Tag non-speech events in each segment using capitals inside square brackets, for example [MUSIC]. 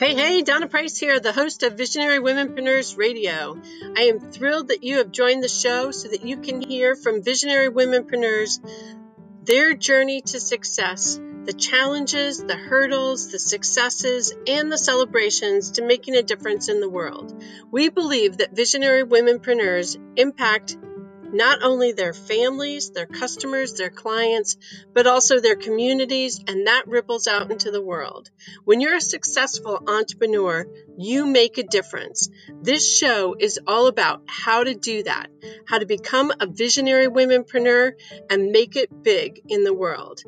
Hey, hey, Donna Price here, the host of Visionary Womenpreneurs Radio. I am thrilled that you have joined the show so that you can hear from visionary womenpreneurs their journey to success, the challenges, the hurdles, the successes, and the celebrations to making a difference in the world. We believe that visionary womenpreneurs impact not only their families, their customers, their clients, but also their communities, and that ripples out into the world. When you're a successful entrepreneur, you make a difference. This show is all about how to do that, how to become a visionary womenpreneur and make it big in the world.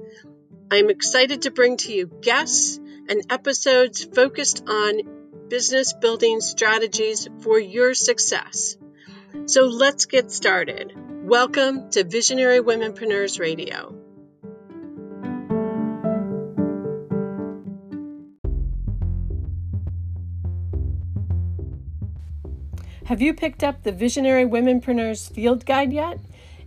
I'm excited to bring to you guests and episodes focused on business building strategies for your success. So let's get started. Welcome to Visionary Womenpreneurs Radio. Have you picked up the Visionary Womenpreneurs Field Guide yet?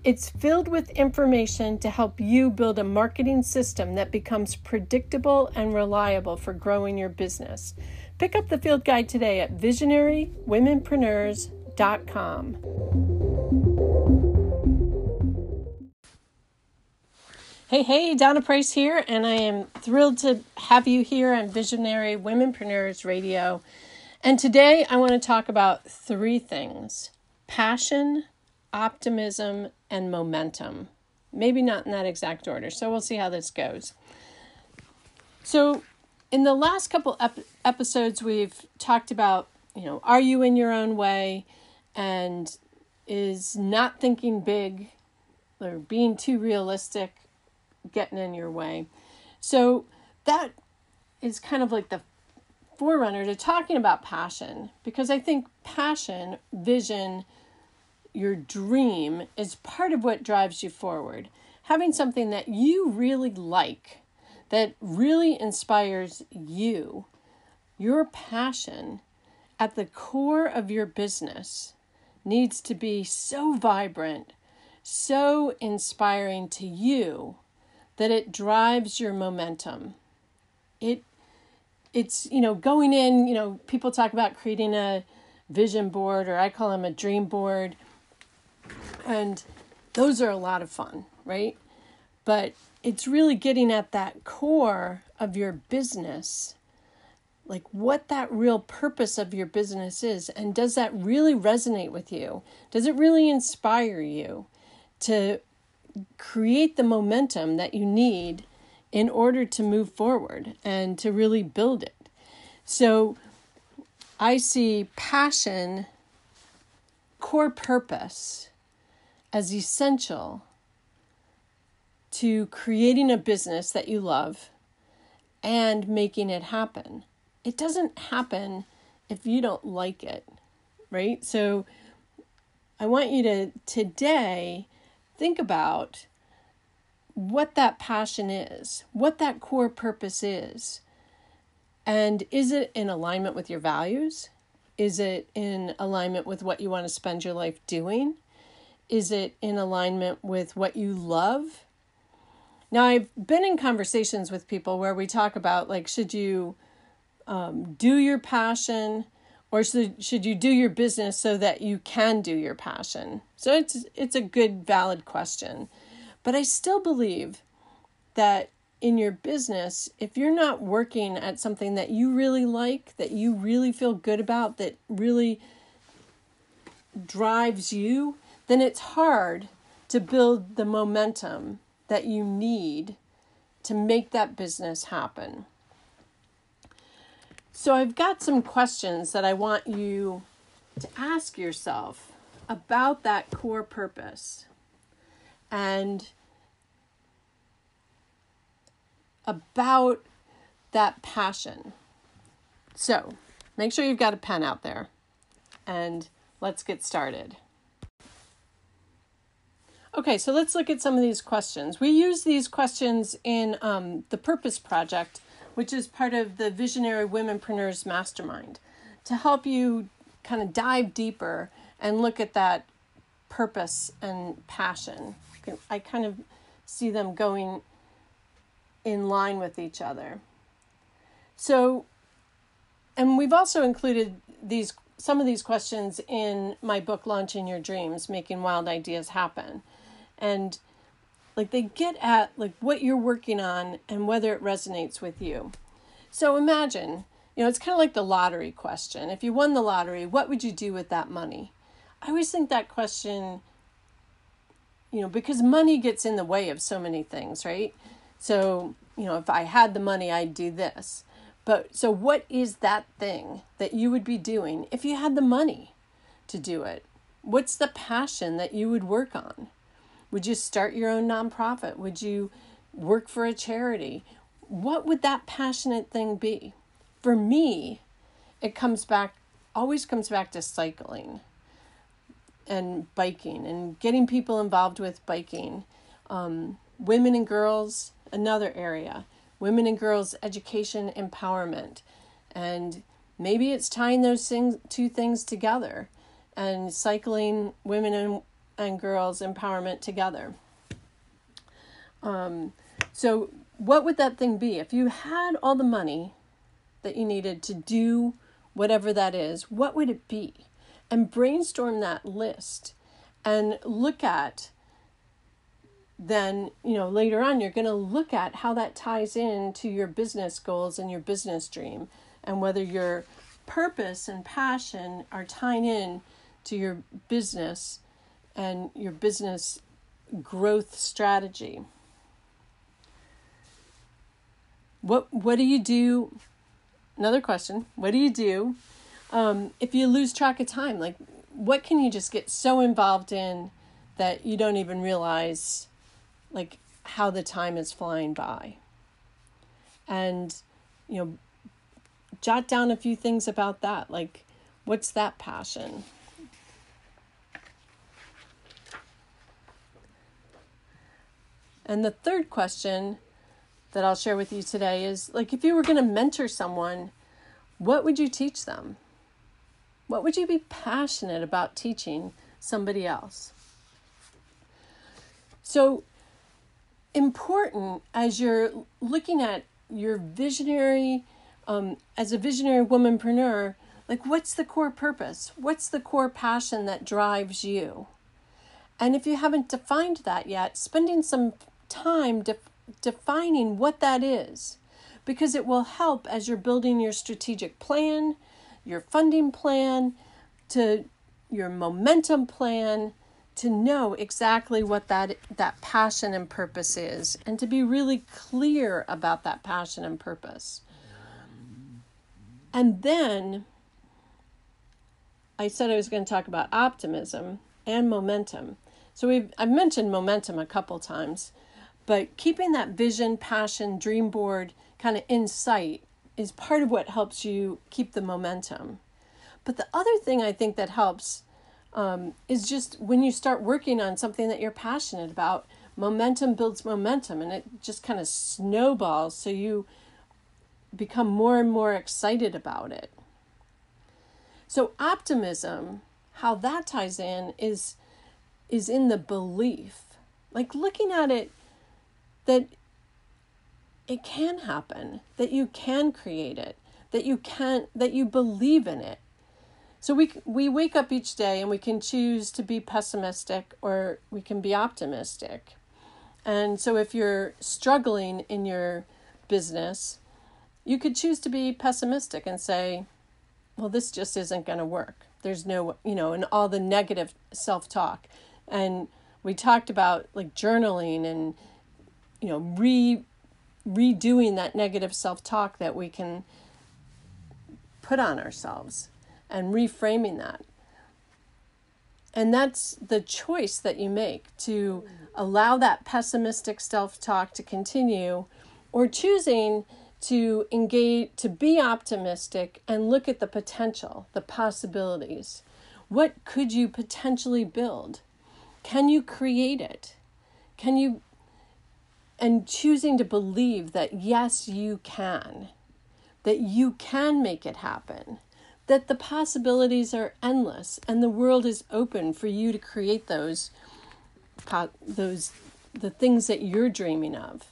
It's filled with information to help you build a marketing system that becomes predictable and reliable for growing your business. Pick up the field guide today at visionarywomenpreneurs.com com. Hey, hey, Donna Price here, and I am thrilled to have you here on Visionary Womenpreneurs Radio. And today I want to talk about three things passion, optimism, and momentum. Maybe not in that exact order, so we'll see how this goes. So, in the last couple ep- episodes, we've talked about, you know, are you in your own way? And is not thinking big or being too realistic getting in your way. So that is kind of like the forerunner to talking about passion because I think passion, vision, your dream is part of what drives you forward. Having something that you really like, that really inspires you, your passion at the core of your business needs to be so vibrant, so inspiring to you that it drives your momentum. It it's you know going in, you know, people talk about creating a vision board or I call them a dream board. And those are a lot of fun, right? But it's really getting at that core of your business like what that real purpose of your business is and does that really resonate with you? Does it really inspire you to create the momentum that you need in order to move forward and to really build it? So i see passion core purpose as essential to creating a business that you love and making it happen it doesn't happen if you don't like it, right? So I want you to today think about what that passion is, what that core purpose is. And is it in alignment with your values? Is it in alignment with what you want to spend your life doing? Is it in alignment with what you love? Now, I've been in conversations with people where we talk about like, should you um, do your passion or should, should you do your business so that you can do your passion? So it's it's a good valid question. But i still believe that in your business if you're not working at something that you really like that you really feel good about that really drives you then it's hard to build the momentum that you need to make that business happen so I've got some questions that I want you to ask yourself about that core purpose and about that passion. So make sure you've got a pen out there and let's get started. Okay, so let's look at some of these questions. We use these questions in um, the Purpose Project which is part of the Visionary Womenpreneurs Mastermind, to help you kind of dive deeper and look at that purpose and passion. I kind of see them going in line with each other. So, and we've also included these some of these questions in my book launching your dreams making wild ideas happen and like they get at like what you're working on and whether it resonates with you. So imagine you know it's kind of like the lottery question. If you won the lottery what would you do with that money? I always think that question you know because money gets in the way of so many things right? So you know if i had the money i'd do this. But so, what is that thing that you would be doing if you had the money to do it? What's the passion that you would work on? Would you start your own nonprofit? Would you work for a charity? What would that passionate thing be? For me, it comes back, always comes back to cycling and biking and getting people involved with biking. Um, women and girls, another area women and girls education empowerment and maybe it's tying those things two things together and cycling women and, and girls empowerment together. Um, so what would that thing be? If you had all the money that you needed to do whatever that is what would it be? And brainstorm that list and look at then you know later on you're going to look at how that ties into your business goals and your business dream and whether your purpose and passion are tying in to your business and your business growth strategy what what do you do another question what do you do um, if you lose track of time like what can you just get so involved in that you don't even realize like how the time is flying by. And, you know, jot down a few things about that. Like, what's that passion? And the third question that I'll share with you today is like, if you were going to mentor someone, what would you teach them? What would you be passionate about teaching somebody else? So, important as you're looking at your visionary um, as a visionary womanpreneur like what's the core purpose what's the core passion that drives you and if you haven't defined that yet spending some time de- defining what that is because it will help as you're building your strategic plan your funding plan to your momentum plan to know exactly what that that passion and purpose is and to be really clear about that passion and purpose. And then i said i was going to talk about optimism and momentum. So we've i've mentioned momentum a couple times but keeping that vision passion dream board kind of in sight is part of what helps you keep the momentum but the other thing i think that helps um, is just when you start working on something that you're passionate about, momentum builds momentum and it just kind of snowballs so you become more and more excited about it. So optimism, how that ties in is is in the belief. Like looking at it that it can happen, that you can create it, that you can that you believe in it so we we wake up each day and we can choose to be pessimistic or we can be optimistic. And so if you're struggling in your business, you could choose to be pessimistic and say, well this just isn't going to work. There's no, you know, and all the negative self-talk. And we talked about like journaling and you know, re redoing that negative self-talk that we can put on ourselves and reframing that. And that's the choice that you make to allow that pessimistic self talk to continue or choosing to engage, to be optimistic and look at the potential, the possibilities. What could you potentially build? Can you create it? Can you, and choosing to believe that yes, you can, that you can make it happen that the possibilities are endless and the world is open for you to create those those the things that you're dreaming of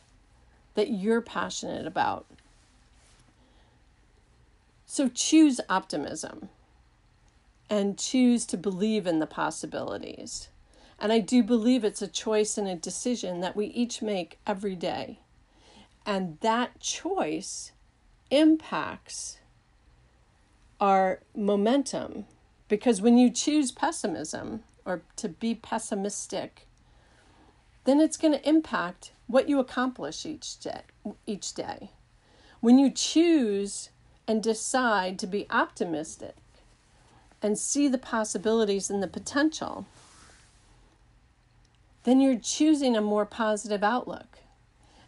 that you're passionate about So choose optimism and choose to believe in the possibilities. And I do believe it's a choice and a decision that we each make every day. And that choice impacts our momentum because when you choose pessimism or to be pessimistic, then it's going to impact what you accomplish each day, each day. When you choose and decide to be optimistic and see the possibilities and the potential, then you're choosing a more positive outlook.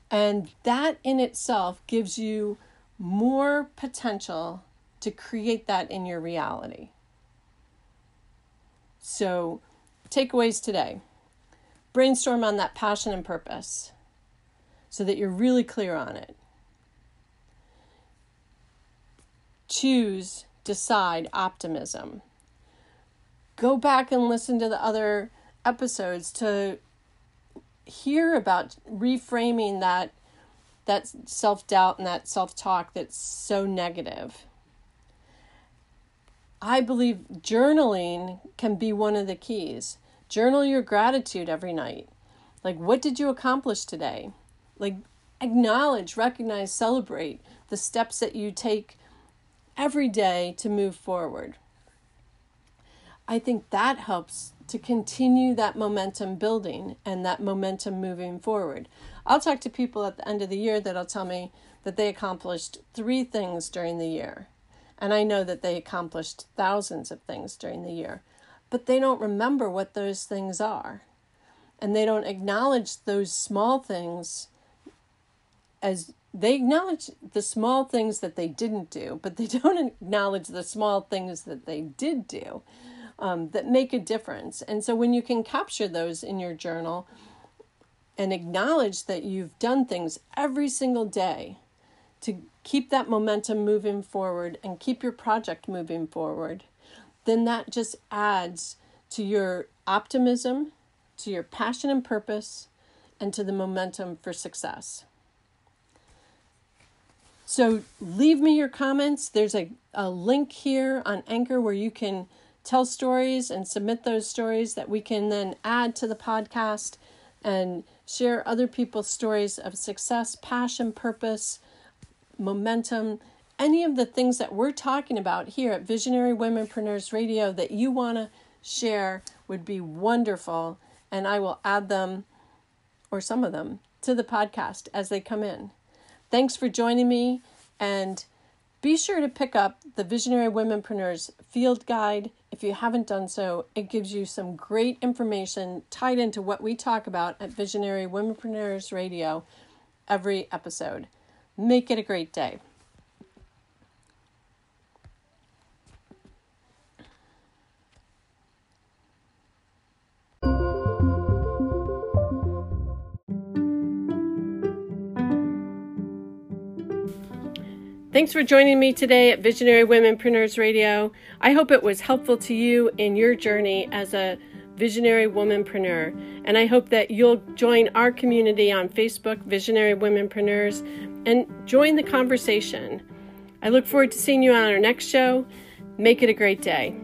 And that in itself gives you more potential to create that in your reality. So, takeaways today brainstorm on that passion and purpose so that you're really clear on it. Choose, decide optimism. Go back and listen to the other episodes to hear about reframing that that self-doubt and that self-talk that's so negative. I believe journaling can be one of the keys. Journal your gratitude every night. Like what did you accomplish today? Like acknowledge, recognize, celebrate the steps that you take every day to move forward. I think that helps to continue that momentum building and that momentum moving forward. I'll talk to people at the end of the year that'll tell me that they accomplished three things during the year. And I know that they accomplished thousands of things during the year, but they don't remember what those things are. And they don't acknowledge those small things as they acknowledge the small things that they didn't do, but they [LAUGHS] don't acknowledge the small things that they did do um, that make a difference. And so when you can capture those in your journal and acknowledge that you've done things every single day to keep that momentum moving forward and keep your project moving forward, then that just adds to your optimism, to your passion and purpose, and to the momentum for success. So leave me your comments. There's a, a link here on Anchor where you can tell stories and submit those stories that we can then add to the podcast and share other people's stories of success, passion, purpose, momentum, any of the things that we're talking about here at Visionary Womenpreneurs Radio that you want to share would be wonderful. And I will add them or some of them to the podcast as they come in. Thanks for joining me and be sure to pick up the Visionary Womenpreneurs Field Guide. If you haven't done so, it gives you some great information tied into what we talk about at Visionary Womenpreneurs Radio every episode. Make it a great day. Thanks for joining me today at Visionary Womenpreneurs Radio. I hope it was helpful to you in your journey as a visionary womanpreneur. And I hope that you'll join our community on Facebook, Visionary Womenpreneurs, and join the conversation. I look forward to seeing you on our next show. Make it a great day.